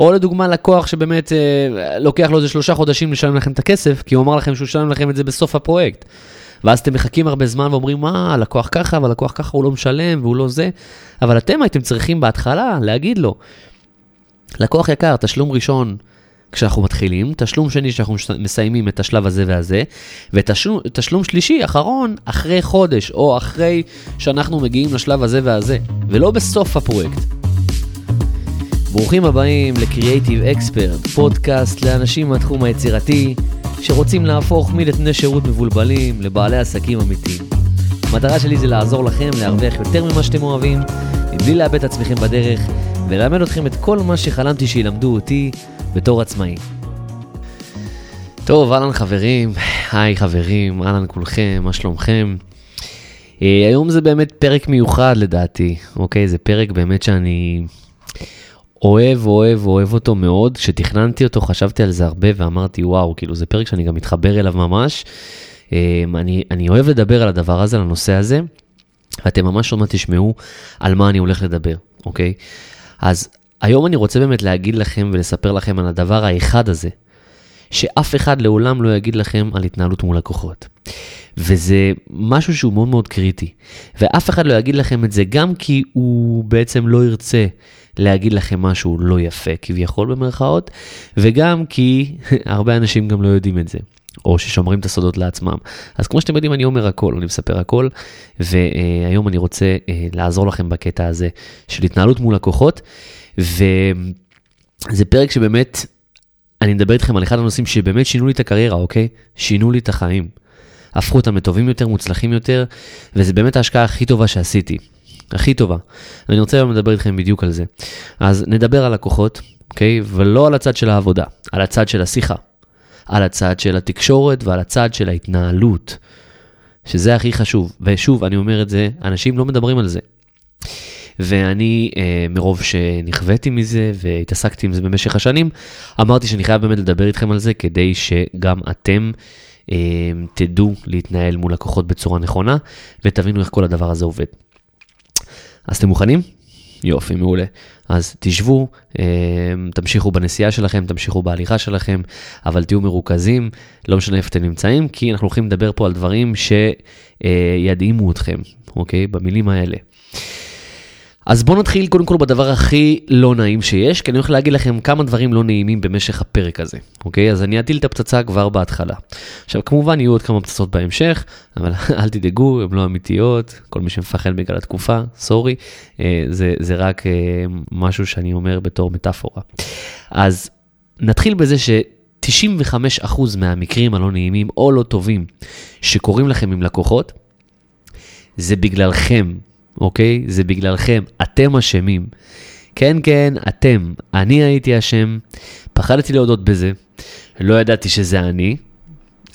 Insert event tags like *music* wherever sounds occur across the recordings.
או לדוגמה לקוח שבאמת אה, לוקח לו איזה שלושה חודשים לשלם לכם את הכסף, כי הוא אמר לכם שהוא ישלם לכם את זה בסוף הפרויקט. ואז אתם מחכים הרבה זמן ואומרים, מה, הלקוח ככה, והלקוח ככה הוא לא משלם והוא לא זה. אבל אתם הייתם צריכים בהתחלה להגיד לו, לקוח יקר, תשלום ראשון כשאנחנו מתחילים, תשלום שני כשאנחנו מסיימים את השלב הזה והזה, ותשלום שלישי, אחרון, אחרי חודש, או אחרי שאנחנו מגיעים לשלב הזה והזה, ולא בסוף הפרויקט. ברוכים הבאים ל-Creative Expert, פודקאסט לאנשים מהתחום היצירתי, שרוצים להפוך מנתני שירות מבולבלים לבעלי עסקים אמיתיים. המטרה שלי זה לעזור לכם להרוויח יותר ממה שאתם אוהבים, מבלי לאבד את עצמכם בדרך, וללמד אתכם את כל מה שחלמתי שילמדו אותי בתור עצמאי. טוב, אהלן חברים, היי חברים, אהלן כולכם, מה שלומכם? Uh, היום זה באמת פרק מיוחד לדעתי, אוקיי? זה פרק באמת שאני אוהב, אוהב, אוהב אותו מאוד. כשתכננתי אותו חשבתי על זה הרבה ואמרתי, וואו, כאילו זה פרק שאני גם מתחבר אליו ממש. Um, אני, אני אוהב לדבר על הדבר הזה, על הנושא הזה, ואתם ממש עוד מעט תשמעו על מה אני הולך לדבר, אוקיי? אז היום אני רוצה באמת להגיד לכם ולספר לכם על הדבר האחד הזה, שאף אחד לעולם לא יגיד לכם על התנהלות מול לקוחות. וזה משהו שהוא מאוד מאוד קריטי. ואף אחד לא יגיד לכם את זה גם כי הוא בעצם לא ירצה להגיד לכם משהו לא יפה, כביכול במרכאות, וגם כי *laughs* הרבה אנשים גם לא יודעים את זה. או ששומרים את הסודות לעצמם. אז כמו שאתם יודעים, אני אומר הכל, אני מספר הכל, והיום אני רוצה אה, לעזור לכם בקטע הזה של התנהלות מול לקוחות. וזה פרק שבאמת, אני מדבר איתכם על אחד הנושאים שבאמת שינו לי את הקריירה, אוקיי? שינו לי את החיים. הפכו אותם לטובים יותר, מוצלחים יותר, וזה באמת ההשקעה הכי טובה שעשיתי. הכי טובה. ואני רוצה היום לדבר איתכם בדיוק על זה. אז נדבר על לקוחות, אוקיי? ולא על הצד של העבודה, על הצד של השיחה. על הצד של התקשורת ועל הצד של ההתנהלות, שזה הכי חשוב. ושוב, אני אומר את זה, אנשים לא מדברים על זה. ואני, אה, מרוב שנכוויתי מזה והתעסקתי עם זה במשך השנים, אמרתי שאני חייב באמת לדבר איתכם על זה כדי שגם אתם אה, תדעו להתנהל מול לקוחות בצורה נכונה ותבינו איך כל הדבר הזה עובד. אז אתם מוכנים? יופי, מעולה. אז תשבו, אה, תמשיכו בנסיעה שלכם, תמשיכו בהליכה שלכם, אבל תהיו מרוכזים, לא משנה איפה אתם נמצאים, כי אנחנו הולכים לדבר פה על דברים שידהימו אתכם, אוקיי? במילים האלה. אז בואו נתחיל קודם כל בדבר הכי לא נעים שיש, כי אני הולך להגיד לכם כמה דברים לא נעימים במשך הפרק הזה, אוקיי? אז אני אטיל את הפצצה כבר בהתחלה. עכשיו, כמובן יהיו עוד כמה פצצות בהמשך, אבל *laughs* אל תדאגו, הן לא אמיתיות, כל מי שמפחד בגלל התקופה, סורי, אה, זה, זה רק אה, משהו שאני אומר בתור מטאפורה. אז נתחיל בזה ש... 95% מהמקרים הלא נעימים או לא טובים שקורים לכם עם לקוחות, זה בגללכם, אוקיי? זה בגללכם, אתם אשמים. כן, כן, אתם. אני הייתי אשם, פחדתי להודות בזה, לא ידעתי שזה אני,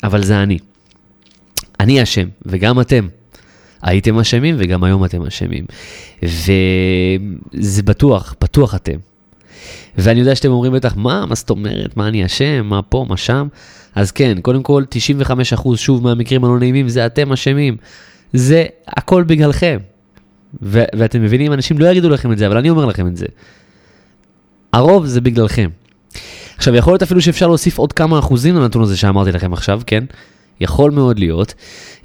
אבל זה אני. אני אשם, וגם אתם. הייתם אשמים וגם היום אתם אשמים. וזה בטוח, בטוח אתם. ואני יודע שאתם אומרים בטח, מה, מה זאת אומרת, מה אני אשם, מה פה, מה שם? אז כן, קודם כל, 95% שוב מהמקרים הלא נעימים זה אתם אשמים. זה הכל בגללכם. ו- ואתם מבינים, אנשים לא יגידו לכם את זה, אבל אני אומר לכם את זה. הרוב זה בגללכם. עכשיו, יכול להיות אפילו שאפשר להוסיף עוד כמה אחוזים לנתון הזה שאמרתי לכם עכשיו, כן? יכול מאוד להיות,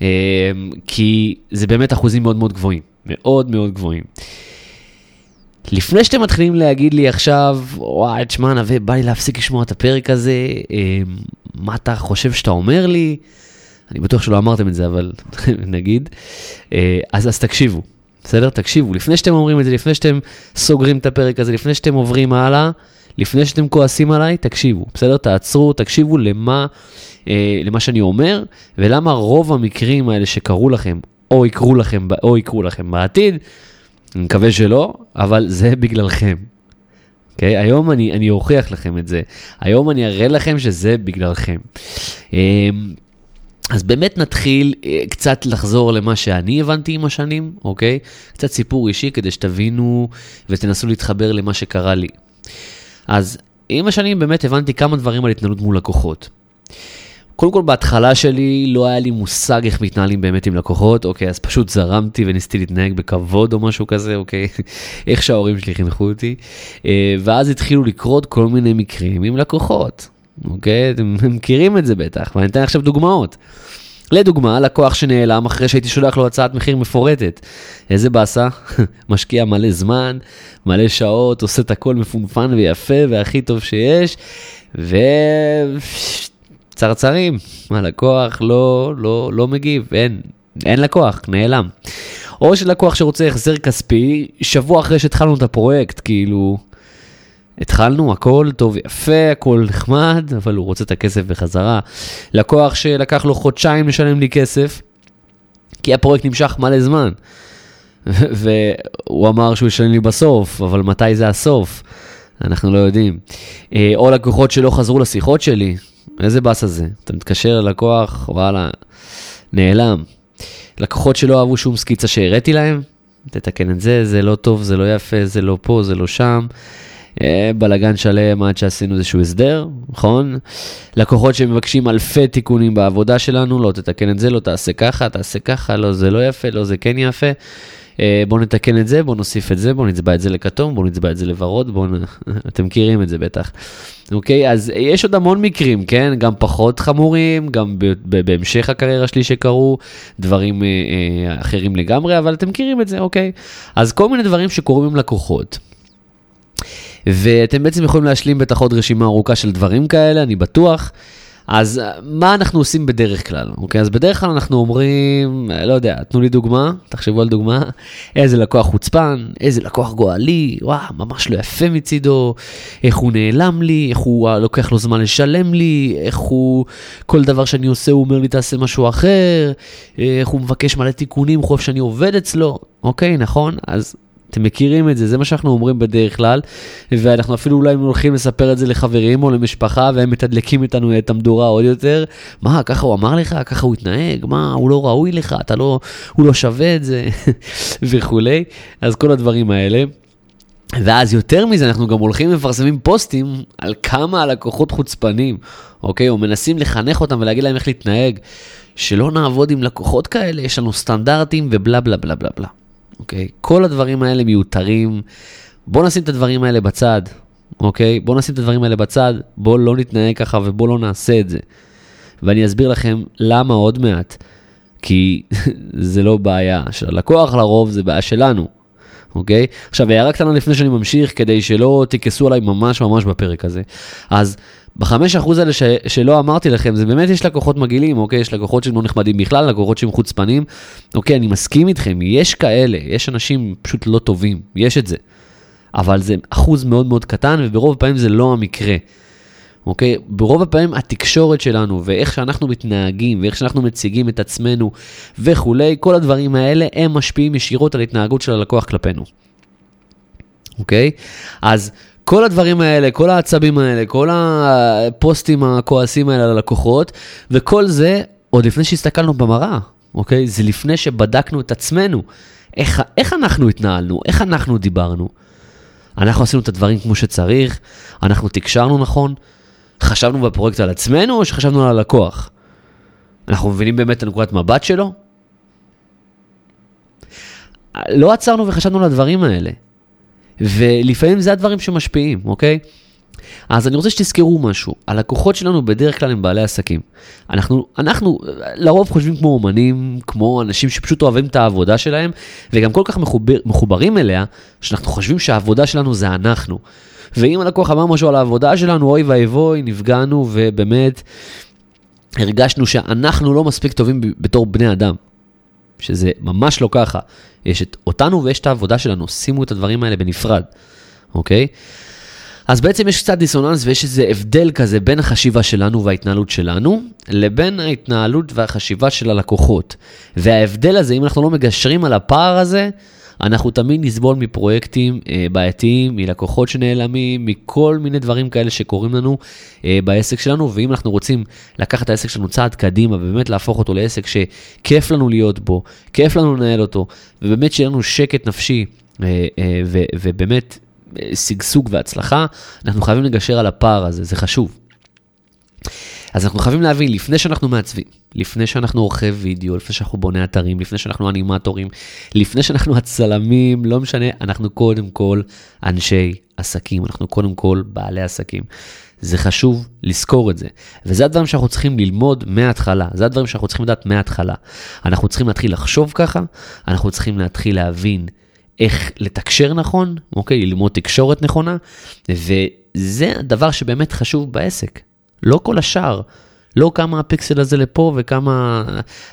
אה, כי זה באמת אחוזים מאוד מאוד גבוהים. מאוד מאוד גבוהים. לפני שאתם מתחילים להגיד לי עכשיו, וואי, תשמע, נווה, בא לי להפסיק לשמוע את הפרק הזה, אה, מה אתה חושב שאתה אומר לי? אני בטוח שלא אמרתם את זה, אבל *laughs* נגיד. אה, אז, אז תקשיבו, בסדר? תקשיבו, לפני שאתם אומרים את זה, לפני שאתם סוגרים את הפרק הזה, לפני שאתם עוברים הלאה, לפני שאתם כועסים עליי, תקשיבו, בסדר? תעצרו, תקשיבו למה, אה, למה שאני אומר, ולמה רוב המקרים האלה שקרו לכם, או יקרו לכם, או יקרו לכם בעתיד, אני מקווה שלא, אבל זה *laughs* בגללכם. Okay, אוקיי? היום אני, אני אוכיח לכם את זה. היום אני אראה לכם שזה בגללכם. אה, אז באמת נתחיל אה, קצת לחזור למה שאני הבנתי עם השנים, אוקיי? קצת סיפור אישי כדי שתבינו ותנסו להתחבר למה שקרה לי. אז עם השנים באמת הבנתי כמה דברים על התנהלות מול לקוחות. קודם כל בהתחלה שלי לא היה לי מושג איך מתנהלים באמת עם לקוחות, אוקיי, אז פשוט זרמתי וניסיתי להתנהג בכבוד או משהו כזה, אוקיי, *laughs* איך שההורים שלי חינכו אותי, אה, ואז התחילו לקרות כל מיני מקרים עם לקוחות, אוקיי, אתם *laughs* מכירים את זה בטח, ואני אתן עכשיו דוגמאות. לדוגמה, לקוח שנעלם אחרי שהייתי שולח לו הצעת מחיר מפורטת. איזה באסה, *laughs* משקיע מלא זמן, מלא שעות, עושה את הכל מפונפן ויפה והכי טוב שיש, וצרצרים, הלקוח לא, לא, לא מגיב, אין, אין לקוח, נעלם. או שלקוח שרוצה החזר כספי, שבוע אחרי שהתחלנו את הפרויקט, כאילו, התחלנו, הכל טוב יפה, הכל נחמד, אבל הוא רוצה את הכסף בחזרה. לקוח שלקח לו חודשיים לשלם לי כסף, כי הפרויקט נמשך מלא זמן. *laughs* והוא אמר שהוא ישלם לי בסוף, אבל מתי זה הסוף? אנחנו לא יודעים. אה, או לקוחות שלא חזרו לשיחות שלי, איזה באס הזה? אתה מתקשר ללקוח, וואלה, נעלם. לקוחות שלא אהבו שום סקיצה שהראיתי להם, תתקן את זה, זה לא טוב, זה לא יפה, זה לא פה, זה לא שם. אה, בלגן שלם עד שעשינו איזשהו הסדר, נכון? לקוחות שמבקשים אלפי תיקונים בעבודה שלנו, לא תתקן את זה, לא תעשה ככה, תעשה ככה, לא זה לא יפה, לא זה כן יפה. אה, בואו נתקן את זה, בואו נוסיף את זה, בואו נצבע את זה לכתום, בואו נצבע את זה לוורוד, בואו נ... *laughs* אתם מכירים את זה בטח. אוקיי, אז יש עוד המון מקרים, כן? גם פחות חמורים, גם בהמשך הקריירה שלי שקרו, דברים אה, אה, אחרים לגמרי, אבל אתם מכירים את זה, אוקיי? אז כל מיני דברים שקורים עם לקוחות. ואתם בעצם יכולים להשלים בטח עוד רשימה ארוכה של דברים כאלה, אני בטוח. אז אה, מה אנחנו עושים בדרך כלל, אוקיי? אז בדרך כלל אנחנו אומרים, אה, לא יודע, תנו לי דוגמה, תחשבו על דוגמה, איזה לקוח חוצפן, איזה לקוח גואלי, וואו, ממש לא יפה מצידו, איך הוא נעלם לי, איך הוא אה, לוקח לו זמן לשלם לי, איך הוא, כל דבר שאני עושה הוא אומר לי תעשה משהו אחר, איך הוא מבקש מלא תיקונים, חושב שאני עובד אצלו, אוקיי, נכון? אז אתם מכירים את זה, זה מה שאנחנו אומרים בדרך כלל, ואנחנו אפילו אולי הולכים לספר את זה לחברים או למשפחה, והם מתדלקים איתנו את המדורה עוד יותר. מה, ככה הוא אמר לך? ככה הוא התנהג? מה, הוא לא ראוי לך? אתה לא, הוא לא שווה את זה? *laughs* וכולי. אז כל הדברים האלה. ואז יותר מזה, אנחנו גם הולכים ומפרסמים פוסטים על כמה הלקוחות חוצפנים, אוקיי? או מנסים לחנך אותם ולהגיד להם איך להתנהג. שלא נעבוד עם לקוחות כאלה, יש לנו סטנדרטים ובלה בלה בלה בלה בלה. אוקיי? כל הדברים האלה מיותרים. בואו נשים את הדברים האלה בצד, אוקיי? בואו נשים את הדברים האלה בצד, בואו לא נתנהג ככה ובואו לא נעשה את זה. ואני אסביר לכם למה עוד מעט. כי *laughs* זה לא בעיה של הלקוח לרוב, זה בעיה שלנו, אוקיי? עכשיו, הערה קטנה לפני שאני ממשיך, כדי שלא תכעסו עליי ממש ממש בפרק הזה. אז בחמש אחוז האלה ש, שלא אמרתי לכם, זה באמת יש לקוחות מגעילים, אוקיי? יש לקוחות שהם לא נחמדים בכלל, לקוחות שהם חוצפנים. אוקיי, אני מסכים איתכם, יש כאלה, יש אנשים פשוט לא טובים, יש את זה. אבל זה אחוז מאוד מאוד קטן, וברוב הפעמים זה לא המקרה. אוקיי? ברוב הפעמים התקשורת שלנו, ואיך שאנחנו מתנהגים, ואיך שאנחנו מציגים את עצמנו וכולי, כל הדברים האלה, הם משפיעים ישירות על התנהגות של הלקוח כלפינו. אוקיי? אז כל הדברים האלה, כל העצבים האלה, כל הפוסטים הכועסים האלה על הלקוחות, וכל זה עוד לפני שהסתכלנו במראה, אוקיי? זה לפני שבדקנו את עצמנו. איך, איך אנחנו התנהלנו, איך אנחנו דיברנו. אנחנו עשינו את הדברים כמו שצריך, אנחנו תקשרנו נכון, חשבנו בפרויקט על עצמנו או שחשבנו על הלקוח? אנחנו מבינים באמת את הנקודת מבט שלו? לא עצרנו וחשבנו על הדברים האלה. ולפעמים זה הדברים שמשפיעים, אוקיי? אז אני רוצה שתזכרו משהו, הלקוחות שלנו בדרך כלל הם בעלי עסקים. אנחנו, אנחנו לרוב חושבים כמו אומנים, כמו אנשים שפשוט אוהבים את העבודה שלהם, וגם כל כך מחובר, מחוברים אליה, שאנחנו חושבים שהעבודה שלנו זה אנחנו. ואם הלקוח אמר משהו על העבודה שלנו, אוי ואבוי, נפגענו, ובאמת הרגשנו שאנחנו לא מספיק טובים בתור בני אדם. שזה ממש לא ככה. יש את אותנו ויש את העבודה שלנו, שימו את הדברים האלה בנפרד, אוקיי? אז בעצם יש קצת דיסוננס ויש איזה הבדל כזה בין החשיבה שלנו וההתנהלות שלנו, לבין ההתנהלות והחשיבה של הלקוחות. וההבדל הזה, אם אנחנו לא מגשרים על הפער הזה, אנחנו תמיד נסבול מפרויקטים אה, בעייתיים, מלקוחות שנעלמים, מכל מיני דברים כאלה שקורים לנו אה, בעסק שלנו, ואם אנחנו רוצים לקחת את העסק שלנו צעד קדימה, ובאמת להפוך אותו לעסק שכיף לנו להיות בו, כיף לנו לנהל אותו, ובאמת שיהיה לנו שקט נפשי, אה, אה, ו, ובאמת אה, שגשוג והצלחה, אנחנו חייבים לגשר על הפער הזה, זה חשוב. אז אנחנו חייבים להבין, לפני שאנחנו מעצבים, לפני שאנחנו עורכי וידאו, לפני שאנחנו בוני אתרים, לפני שאנחנו אנימטורים, לפני שאנחנו הצלמים, לא משנה, אנחנו קודם כל אנשי עסקים, אנחנו קודם כל בעלי עסקים. זה חשוב לזכור את זה. וזה הדברים שאנחנו צריכים ללמוד מההתחלה, זה הדברים שאנחנו צריכים לדעת מההתחלה. אנחנו צריכים להתחיל לחשוב ככה, אנחנו צריכים להתחיל להבין איך לתקשר נכון, אוקיי? ללמוד תקשורת נכונה, וזה הדבר שבאמת חשוב בעסק, לא כל השאר. לא כמה הפיקסל הזה לפה וכמה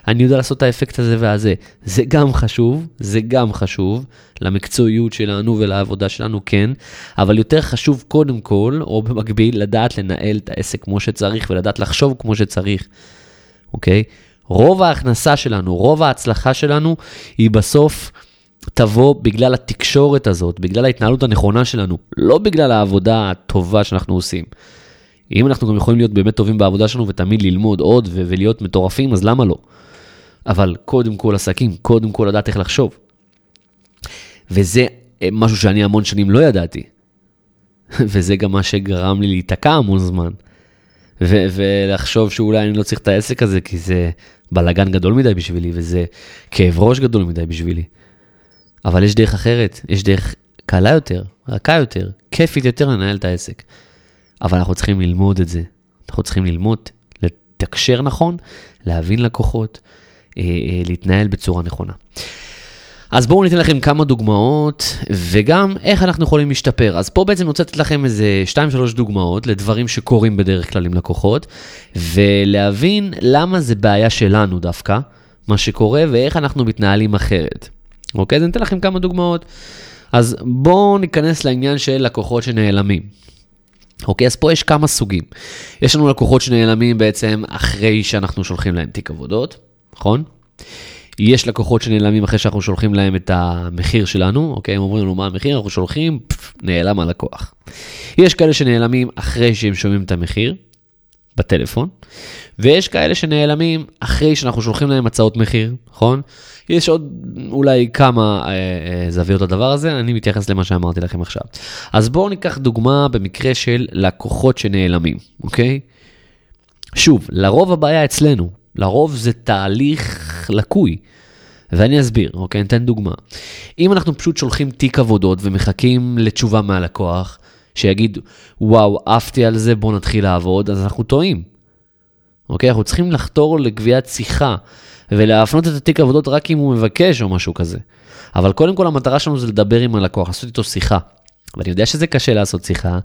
אני יודע לעשות את האפקט הזה והזה. זה גם חשוב, זה גם חשוב למקצועיות שלנו ולעבודה שלנו, כן, אבל יותר חשוב קודם כל, או במקביל, לדעת לנהל את העסק כמו שצריך ולדעת לחשוב כמו שצריך, אוקיי? רוב ההכנסה שלנו, רוב ההצלחה שלנו, היא בסוף תבוא בגלל התקשורת הזאת, בגלל ההתנהלות הנכונה שלנו, לא בגלל העבודה הטובה שאנחנו עושים. אם אנחנו גם יכולים להיות באמת טובים בעבודה שלנו ותמיד ללמוד עוד ו- ולהיות מטורפים, אז למה לא? אבל קודם כל עסקים, קודם כל לדעת איך לחשוב. וזה אה, משהו שאני המון שנים לא ידעתי. *laughs* וזה גם מה שגרם לי להיתקע המון זמן. ו- ולחשוב שאולי אני לא צריך את העסק הזה, כי זה בלאגן גדול מדי בשבילי, וזה כאב ראש גדול מדי בשבילי. אבל יש דרך אחרת, יש דרך קלה יותר, רכה יותר, כיפית יותר לנהל את העסק. אבל אנחנו צריכים ללמוד את זה. אנחנו צריכים ללמוד, לתקשר נכון, להבין לקוחות, אה, אה, להתנהל בצורה נכונה. אז בואו ניתן לכם כמה דוגמאות, וגם איך אנחנו יכולים להשתפר. אז פה בעצם אני רוצה לתת לכם איזה 2-3 דוגמאות לדברים שקורים בדרך כלל עם לקוחות, ולהבין למה זה בעיה שלנו דווקא, מה שקורה, ואיך אנחנו מתנהלים אחרת. אוקיי? אז אני אתן לכם כמה דוגמאות. אז בואו ניכנס לעניין של לקוחות שנעלמים. אוקיי, אז פה יש כמה סוגים. יש לנו לקוחות שנעלמים בעצם אחרי שאנחנו שולחים להם תיק עבודות, נכון? יש לקוחות שנעלמים אחרי שאנחנו שולחים להם את המחיר שלנו, אוקיי? הם אומרים לנו מה המחיר, אנחנו שולחים, פף, נעלם הלקוח. יש כאלה שנעלמים אחרי שהם שומעים את המחיר, בטלפון, ויש כאלה שנעלמים אחרי שאנחנו שולחים להם הצעות מחיר, נכון? יש עוד אולי כמה אה, אה, זוויות לדבר הזה, אני מתייחס למה שאמרתי לכם עכשיו. אז בואו ניקח דוגמה במקרה של לקוחות שנעלמים, אוקיי? שוב, לרוב הבעיה אצלנו, לרוב זה תהליך לקוי. ואני אסביר, אוקיי? אני אתן דוגמה. אם אנחנו פשוט שולחים תיק עבודות ומחכים לתשובה מהלקוח, שיגיד, וואו, עפתי על זה, בואו נתחיל לעבוד, אז אנחנו טועים. אוקיי? אנחנו צריכים לחתור לגביית שיחה ולהפנות את התיק עבודות רק אם הוא מבקש או משהו כזה. אבל קודם כל המטרה שלנו זה לדבר עם הלקוח, לעשות איתו שיחה. ואני יודע שזה קשה לעשות שיחה,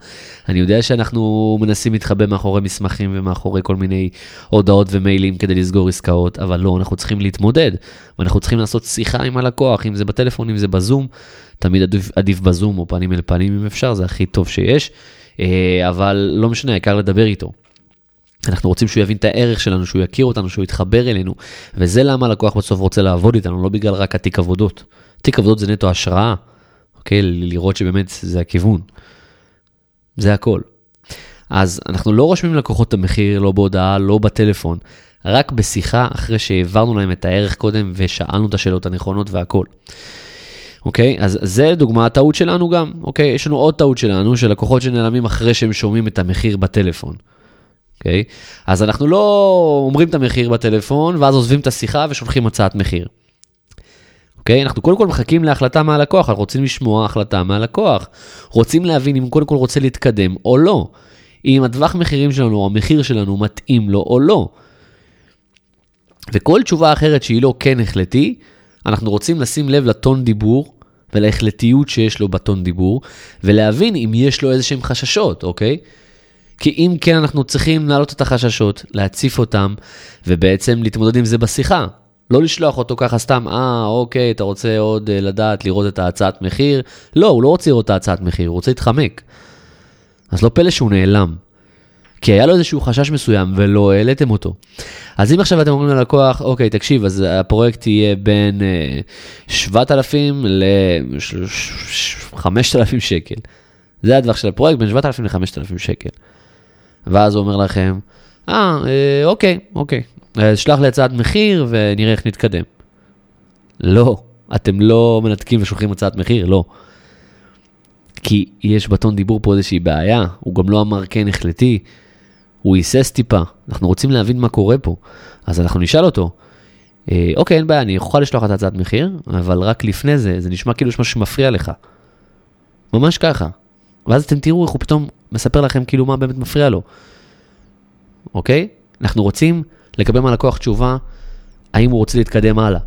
אני יודע שאנחנו מנסים להתחבא מאחורי מסמכים ומאחורי כל מיני הודעות ומיילים כדי לסגור עסקאות, אבל לא, אנחנו צריכים להתמודד, ואנחנו צריכים לעשות שיחה עם הלקוח, אם זה בטלפון, אם זה בזום, תמיד עדיף, עדיף בזום או פנים אל פנים אם אפשר, זה הכי טוב שיש, אה, אבל לא משנה, העיקר לדבר איתו. אנחנו רוצים שהוא יבין את הערך שלנו, שהוא יכיר אותנו, שהוא יתחבר אלינו, וזה למה הלקוח בסוף רוצה לעבוד איתנו, לא בגלל רק התיק עבודות. תיק עבודות זה נטו השראה, אוקיי? לראות שבאמת זה הכיוון. זה הכל. אז אנחנו לא רושמים לקוחות את המחיר, לא בהודעה, לא בטלפון, רק בשיחה אחרי שהעברנו להם את הערך קודם ושאלנו את השאלות הנכונות והכל. אוקיי? אז זה דוגמה הטעות שלנו גם, אוקיי? יש לנו עוד טעות שלנו, של לקוחות שנעלמים אחרי שהם שומעים את המחיר בטלפון. אוקיי? אז אנחנו לא אומרים את המחיר בטלפון, ואז עוזבים את השיחה ושולחים הצעת מחיר. אוקיי? אנחנו קודם כל מחכים להחלטה מהלקוח, אנחנו רוצים לשמוע החלטה מהלקוח. רוצים להבין אם הוא קודם כל רוצה להתקדם או לא. אם הטווח מחירים שלנו, או המחיר שלנו, מתאים לו או לא. וכל תשובה אחרת שהיא לא כן החלטי, אנחנו רוצים לשים לב לטון דיבור ולהחלטיות שיש לו בטון דיבור, ולהבין אם יש לו איזה שהם חששות, אוקיי? כי אם כן, אנחנו צריכים להעלות את החששות, להציף אותם, ובעצם להתמודד עם זה בשיחה. לא לשלוח אותו ככה סתם, אה, אוקיי, אתה רוצה עוד uh, לדעת, לראות את ההצעת מחיר? לא, הוא לא רוצה לראות את ההצעת מחיר, הוא רוצה להתחמק. אז לא פלא שהוא נעלם. כי היה לו איזשהו חשש מסוים ולא העליתם אותו. אז אם עכשיו אתם אומרים ללקוח, אוקיי, תקשיב, אז הפרויקט יהיה בין uh, 7,000 ל-5,000 שקל. זה הטווח של הפרויקט, בין 7,000 ל-5,000 שקל. ואז הוא אומר לכם, אה, אה, אוקיי, אוקיי, אז שלח לי הצעת מחיר ונראה איך נתקדם. לא, אתם לא מנתקים ושולחים הצעת מחיר, לא. כי יש בטון דיבור פה איזושהי בעיה, הוא גם לא אמר כן החלטי, הוא היסס טיפה, אנחנו רוצים להבין מה קורה פה, אז אנחנו נשאל אותו, אה, אוקיי, אין בעיה, אני יכול לשלוח את הצעת מחיר, אבל רק לפני זה, זה נשמע כאילו יש משהו שמפריע לך. ממש ככה. ואז אתם תראו איך הוא פתאום מספר לכם כאילו מה באמת מפריע לו. אוקיי? אנחנו רוצים לקבל מהלקוח תשובה, האם הוא רוצה להתקדם הלאה.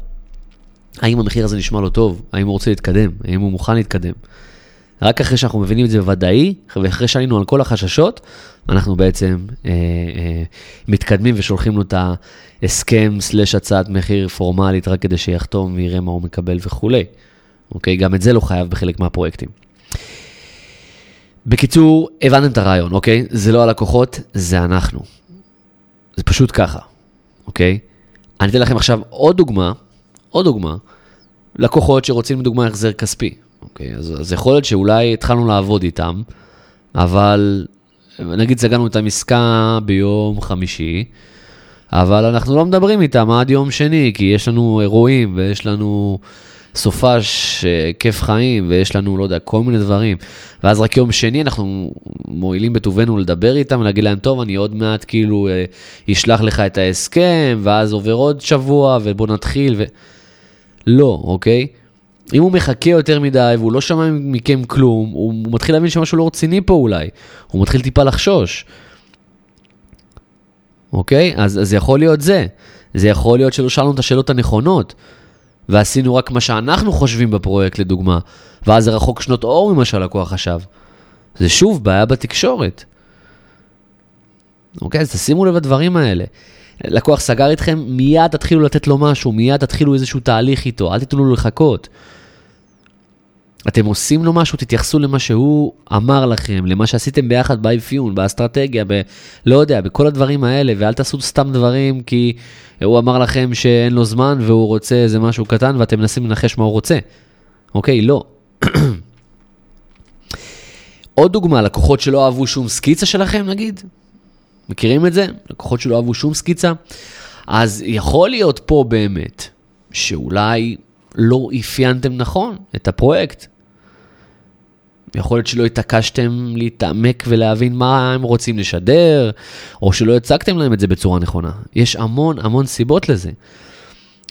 האם המחיר הזה נשמע לו טוב? האם הוא רוצה להתקדם? האם הוא מוכן להתקדם? רק אחרי שאנחנו מבינים את זה בוודאי, ואחרי שעלינו על כל החששות, אנחנו בעצם אה, אה, מתקדמים ושולחים לו את ההסכם סלש הצעת מחיר פורמלית, רק כדי שיחתום ויראה מה הוא מקבל וכולי. אוקיי? גם את זה לא חייב בחלק מהפרויקטים. בקיצור, הבנתם את הרעיון, אוקיי? זה לא הלקוחות, זה אנחנו. זה פשוט ככה, אוקיי? אני אתן לכם עכשיו עוד דוגמה, עוד דוגמה, לקוחות שרוצים לדוגמה החזר כספי, אוקיי? אז, אז יכול להיות שאולי התחלנו לעבוד איתם, אבל נגיד סגרנו את המסקה ביום חמישי, אבל אנחנו לא מדברים איתם עד יום שני, כי יש לנו אירועים ויש לנו סופש, אה, כיף חיים, ויש לנו, לא יודע, כל מיני דברים. ואז רק יום שני אנחנו מועילים בטובנו לדבר איתם, ולהגיד להם, טוב, אני עוד מעט כאילו אה, אשלח לך את ההסכם, ואז עובר עוד שבוע, ובוא נתחיל, ו... לא, אוקיי? אם הוא מחכה יותר מדי והוא לא שמע מכם כלום, הוא מתחיל להבין שמשהו לא רציני פה אולי. הוא מתחיל טיפה לחשוש. אוקיי? אז זה יכול להיות זה. זה יכול להיות שלא שאלנו את השאלות הנכונות. ועשינו רק מה שאנחנו חושבים בפרויקט לדוגמה, ואז זה רחוק שנות אור ממה שהלקוח חשב. זה שוב בעיה בתקשורת. אוקיי, אז תשימו לב לדברים האלה. לקוח סגר איתכם, מיד תתחילו לתת לו משהו, מיד תתחילו איזשהו תהליך איתו, אל תיתנו לו לחכות. אתם עושים לו משהו, תתייחסו למה שהוא אמר לכם, למה שעשיתם ביחד באפיון, באסטרטגיה, ב... לא יודע, בכל הדברים האלה, ואל תעשו סתם דברים כי הוא אמר לכם שאין לו זמן והוא רוצה איזה משהו קטן ואתם מנסים לנחש מה הוא רוצה. אוקיי, לא. *clears throat* עוד דוגמה, לקוחות שלא אהבו שום סקיצה שלכם, נגיד? מכירים את זה? לקוחות שלא אהבו שום סקיצה? אז יכול להיות פה באמת שאולי לא אפיינתם נכון את הפרויקט. יכול להיות שלא התעקשתם להתעמק ולהבין מה הם רוצים לשדר, או שלא הצגתם להם את זה בצורה נכונה. יש המון המון סיבות לזה.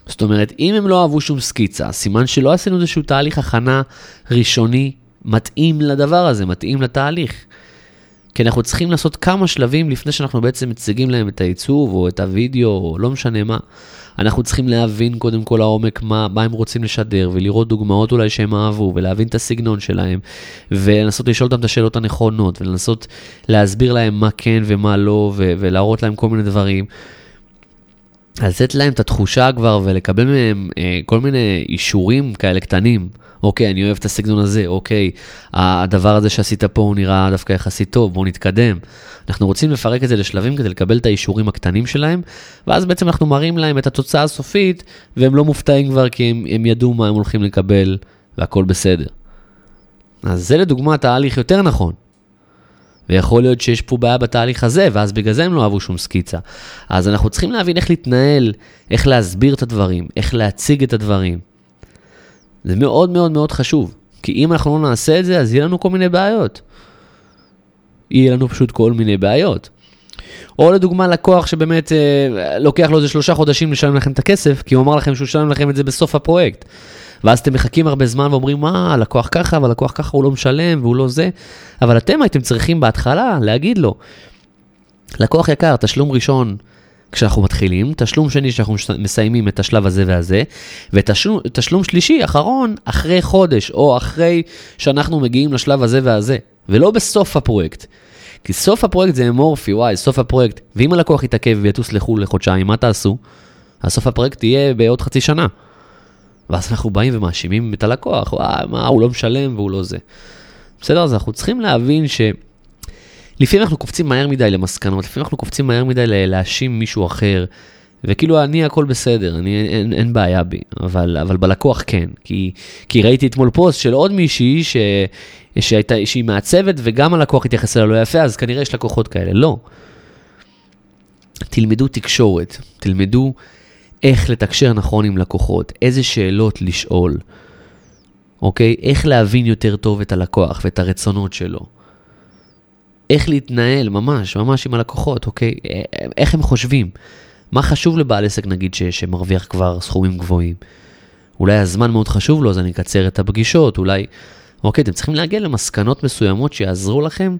זאת אומרת, אם הם לא אהבו שום סקיצה, סימן שלא עשינו איזשהו תהליך הכנה ראשוני מתאים לדבר הזה, מתאים לתהליך. כי אנחנו צריכים לעשות כמה שלבים לפני שאנחנו בעצם מציגים להם את העיצוב, או את הוידאו, או לא משנה מה. אנחנו צריכים להבין קודם כל לעומק מה, מה הם רוצים לשדר, ולראות דוגמאות אולי שהם אהבו, ולהבין את הסגנון שלהם, ולנסות לשאול אותם את השאלות הנכונות, ולנסות להסביר להם מה כן ומה לא, ו- ולהראות להם כל מיני דברים. לתת להם את התחושה כבר ולקבל מהם אה, כל מיני אישורים כאלה קטנים. אוקיי, אני אוהב את הסגנון הזה, אוקיי, הדבר הזה שעשית פה הוא נראה דווקא יחסית טוב, בואו נתקדם. אנחנו רוצים לפרק את זה לשלבים כדי לקבל את האישורים הקטנים שלהם, ואז בעצם אנחנו מראים להם את התוצאה הסופית, והם לא מופתעים כבר כי הם, הם ידעו מה הם הולכים לקבל, והכל בסדר. אז זה לדוגמה תהליך יותר נכון. ויכול להיות שיש פה בעיה בתהליך הזה, ואז בגלל זה הם לא אהבו שום סקיצה. אז אנחנו צריכים להבין איך להתנהל, איך להסביר את הדברים, איך להציג את הדברים. זה מאוד מאוד מאוד חשוב, כי אם אנחנו לא נעשה את זה, אז יהיה לנו כל מיני בעיות. יהיה לנו פשוט כל מיני בעיות. או לדוגמה לקוח שבאמת אה, לוקח לו איזה שלושה חודשים לשלם לכם את הכסף, כי הוא אמר לכם שהוא ישלם לכם את זה בסוף הפרויקט. ואז אתם מחכים הרבה זמן ואומרים, מה, הלקוח ככה, והלקוח ככה הוא לא משלם והוא לא זה. אבל אתם הייתם צריכים בהתחלה להגיד לו, לקוח יקר, תשלום ראשון כשאנחנו מתחילים, תשלום שני כשאנחנו מסיימים את השלב הזה והזה, ותשלום שלישי, אחרון, אחרי חודש, או אחרי שאנחנו מגיעים לשלב הזה והזה, ולא בסוף הפרויקט. כי סוף הפרויקט זה אמורפי, וואי, סוף הפרויקט. ואם הלקוח יתעכב ויטוס לחו"ל לחודשיים, מה תעשו? אז סוף הפרויקט יהיה בעוד חצי שנה. ואז אנחנו באים ומאשימים את הלקוח, וואי, מה, הוא לא משלם והוא לא זה. בסדר, אז אנחנו צריכים להבין ש... לפעמים אנחנו קופצים מהר מדי למסקנות, לפעמים אנחנו קופצים מהר מדי להאשים מישהו אחר, וכאילו אני הכל בסדר, אני, אין, אין בעיה בי, אבל, אבל בלקוח כן, כי, כי ראיתי אתמול פוסט של עוד מישהי ש, שהייתה, שהיא מעצבת וגם הלקוח התייחס אליה לא יפה, אז כנראה יש לקוחות כאלה, לא. תלמדו תקשורת, תלמדו איך לתקשר נכון עם לקוחות, איזה שאלות לשאול, אוקיי? איך להבין יותר טוב את הלקוח ואת הרצונות שלו. איך להתנהל ממש, ממש עם הלקוחות, אוקיי? איך הם חושבים. מה חשוב לבעל עסק, נגיד, ש, שמרוויח כבר סכומים גבוהים? אולי הזמן מאוד חשוב לו, אז אני אקצר את הפגישות, אולי... אוקיי, אתם צריכים להגיע למסקנות מסוימות שיעזרו לכם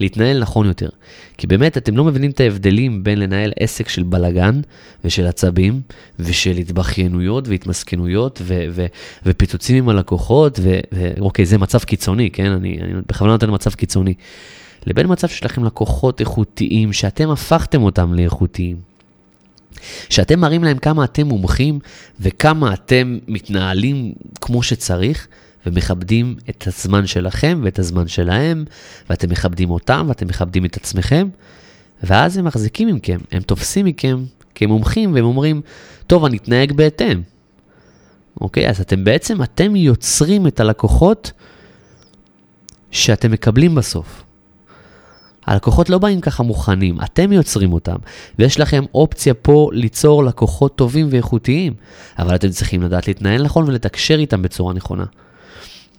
להתנהל נכון יותר. כי באמת, אתם לא מבינים את ההבדלים בין לנהל עסק של בלגן ושל עצבים ושל התבכיינויות והתמסכנויות ו- ו- ופיצוצים עם הלקוחות, ואוקיי, זה מצב קיצוני, כן? אני, אני בכוונה נותן מצב קיצוני. לבין מצב שיש לכם לקוחות איכותיים, שאתם הפכתם אותם לאיכותיים. שאתם מראים להם כמה אתם מומחים וכמה אתם מתנהלים כמו שצריך, ומכבדים את הזמן שלכם ואת הזמן שלהם, ואתם מכבדים אותם ואתם מכבדים את עצמכם, ואז הם מחזיקים מכם, הם תופסים מכם כמומחים והם אומרים, טוב, אני אתנהג בהתאם. אוקיי, אז אתם בעצם, אתם יוצרים את הלקוחות שאתם מקבלים בסוף. הלקוחות לא באים ככה מוכנים, אתם יוצרים אותם, ויש לכם אופציה פה ליצור לקוחות טובים ואיכותיים, אבל אתם צריכים לדעת להתנהל נכון ולתקשר איתם בצורה נכונה.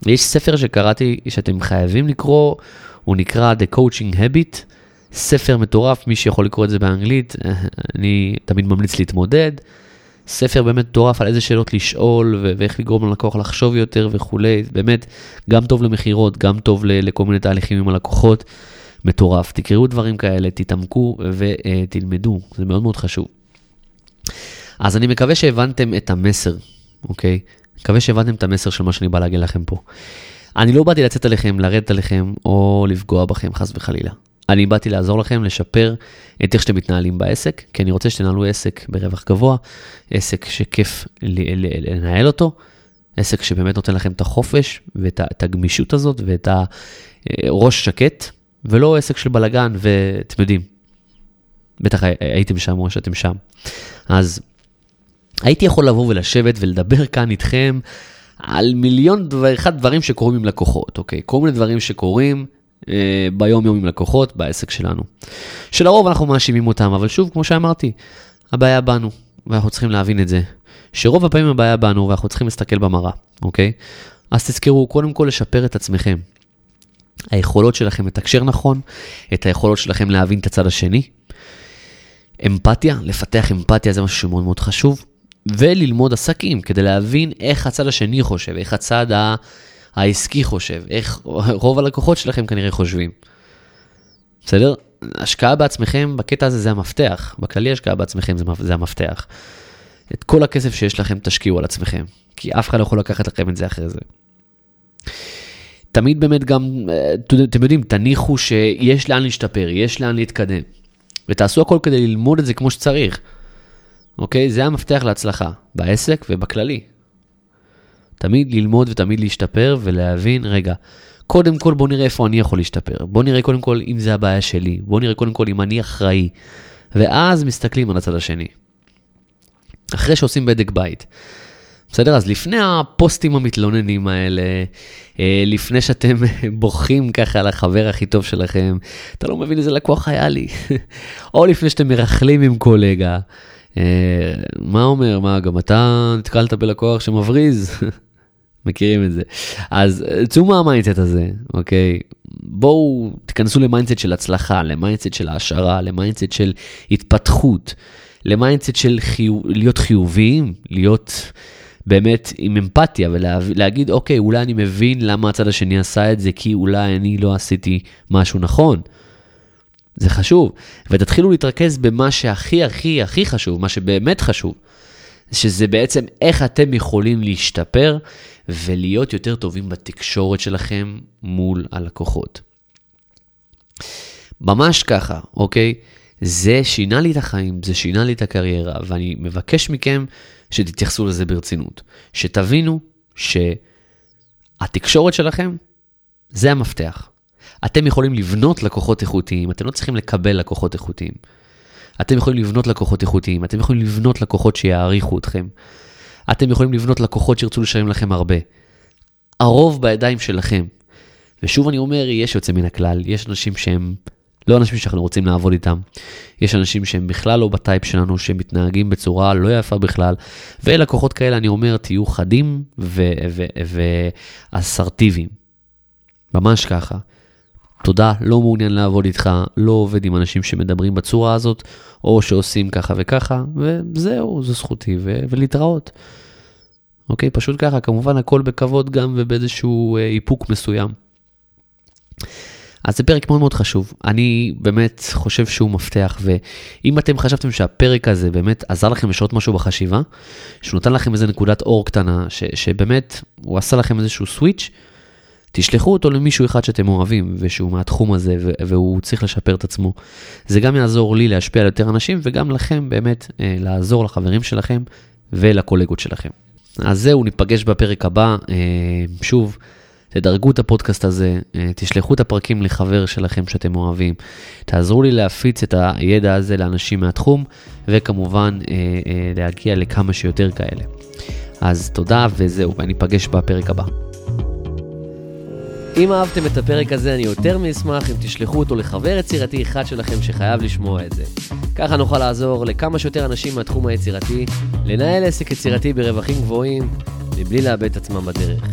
יש ספר שקראתי שאתם חייבים לקרוא, הוא נקרא The Coaching Habit, ספר מטורף, מי שיכול לקרוא את זה באנגלית, *laughs* אני תמיד ממליץ להתמודד. ספר באמת מטורף על איזה שאלות לשאול ו- ואיך לגרום ללקוח לחשוב יותר וכולי, באמת, גם טוב למכירות, גם טוב ל- לכל מיני תהליכים עם הלקוחות, מטורף. תקראו דברים כאלה, תתעמקו ותלמדו, זה מאוד מאוד חשוב. אז אני מקווה שהבנתם את המסר, אוקיי? מקווה שהבנתם את המסר של מה שאני בא להגיד לכם פה. אני לא באתי לצאת עליכם, לרדת עליכם או לפגוע בכם, חס וחלילה. אני באתי לעזור לכם לשפר את איך שאתם מתנהלים בעסק, כי אני רוצה שתנהלו עסק ברווח גבוה, עסק שכיף לנהל אותו, עסק שבאמת נותן לכם את החופש ואת הגמישות הזאת ואת הראש שקט, ולא עסק של בלאגן, ואתם יודעים, בטח הייתם שם או שאתם שם. אז הייתי יכול לבוא ולשבת ולדבר כאן איתכם על מיליון ואחד דברים שקורים עם לקוחות, אוקיי? כל מיני דברים שקורים אה, ביום יום עם לקוחות בעסק שלנו. שלרוב אנחנו מאשימים אותם, אבל שוב, כמו שאמרתי, הבעיה בנו, ואנחנו צריכים להבין את זה. שרוב הפעמים הבעיה בנו ואנחנו צריכים להסתכל במראה, אוקיי? אז תזכרו, קודם כל לשפר את עצמכם. היכולות שלכם לתקשר נכון, את היכולות שלכם להבין את הצד השני. אמפתיה, לפתח אמפתיה זה משהו שמאוד מאוד חשוב. וללמוד עסקים כדי להבין איך הצד השני חושב, איך הצד העסקי חושב, איך רוב הלקוחות שלכם כנראה חושבים. בסדר? השקעה בעצמכם בקטע הזה זה המפתח, בכללי השקעה בעצמכם זה, המפתח. את כל הכסף שיש לכם תשקיעו על עצמכם, כי אף אחד לא יכול לקחת לכם את זה אחרי זה. תמיד באמת גם, אתם יודעים, תניחו שיש לאן להשתפר, יש לאן להתקדם, ותעשו הכל כדי ללמוד את זה כמו שצריך. אוקיי? זה המפתח להצלחה, בעסק ובכללי. תמיד ללמוד ותמיד להשתפר ולהבין, רגע, קודם כל בוא נראה איפה אני יכול להשתפר. בוא נראה קודם כל אם זה הבעיה שלי. בוא נראה קודם כל אם אני אחראי. ואז מסתכלים על הצד השני. אחרי שעושים בדק בית. בסדר? אז לפני הפוסטים המתלוננים האלה, אה, לפני שאתם *laughs* בוכים ככה על החבר הכי טוב שלכם, אתה לא מבין איזה לקוח היה לי. *laughs* או לפני שאתם מרכלים עם קולגה, מה אומר? מה, גם אתה נתקלת בלקוח שמבריז? *laughs* מכירים את זה. אז אה, צאו מה mindset הזה, אוקיי? בואו תיכנסו ל mindset של הצלחה, ל mindset של העשרה, למיינדסט של התפתחות, ל mindset של חיו... להיות חיוביים, להיות באמת עם אמפתיה ולהגיד, אוקיי, אולי אני מבין למה הצד השני עשה את זה, כי אולי אני לא עשיתי משהו נכון. זה חשוב. ותתחילו להתרכז במה שהכי הכי הכי חשוב, מה שבאמת חשוב, שזה בעצם איך אתם יכולים להשתפר ולהיות יותר טובים בתקשורת שלכם מול הלקוחות. ממש ככה, אוקיי? זה שינה לי את החיים, זה שינה לי את הקריירה, ואני מבקש מכם שתתייחסו לזה ברצינות. שתבינו שהתקשורת שלכם זה המפתח. אתם יכולים לבנות לקוחות איכותיים, אתם לא צריכים לקבל לקוחות איכותיים. אתם יכולים לבנות לקוחות איכותיים, אתם יכולים לבנות לקוחות שיעריכו אתכם. אתם יכולים לבנות לקוחות שירצו לשלם לכם הרבה. הרוב בידיים שלכם. ושוב אני אומר, יש יוצא מן הכלל, יש אנשים שהם לא אנשים שאנחנו רוצים לעבוד איתם. יש אנשים שהם בכלל לא בטייפ שלנו, שהם מתנהגים בצורה לא יפה בכלל. ולקוחות כאלה, אני אומר, תהיו חדים ואסרטיביים. ממש ככה. תודה, לא מעוניין לעבוד איתך, לא עובד עם אנשים שמדברים בצורה הזאת, או שעושים ככה וככה, וזהו, זו זכותי, ו- ולהתראות. אוקיי? פשוט ככה, כמובן הכל בכבוד גם ובאיזשהו אה, איפוק מסוים. אז זה פרק מאוד מאוד חשוב. אני באמת חושב שהוא מפתח, ואם אתם חשבתם שהפרק הזה באמת עזר לכם לשנות משהו בחשיבה, שהוא נתן לכם איזה נקודת אור קטנה, ש, שבאמת הוא עשה לכם איזשהו סוויץ', תשלחו אותו למישהו אחד שאתם אוהבים, ושהוא מהתחום הזה, והוא צריך לשפר את עצמו. זה גם יעזור לי להשפיע על יותר אנשים, וגם לכם באמת אה, לעזור לחברים שלכם ולקולגות שלכם. אז זהו, ניפגש בפרק הבא. אה, שוב, תדרגו את הפודקאסט הזה, אה, תשלחו את הפרקים לחבר שלכם שאתם אוהבים, תעזרו לי להפיץ את הידע הזה לאנשים מהתחום, וכמובן להגיע לכמה שיותר כאלה. אז תודה וזהו, וניפגש בפרק הבא. אם אהבתם את הפרק הזה, אני יותר מאשמח אם תשלחו אותו לחבר יצירתי אחד שלכם שחייב לשמוע את זה. ככה נוכל לעזור לכמה שיותר אנשים מהתחום היצירתי, לנהל עסק יצירתי ברווחים גבוהים, מבלי לאבד את עצמם בדרך.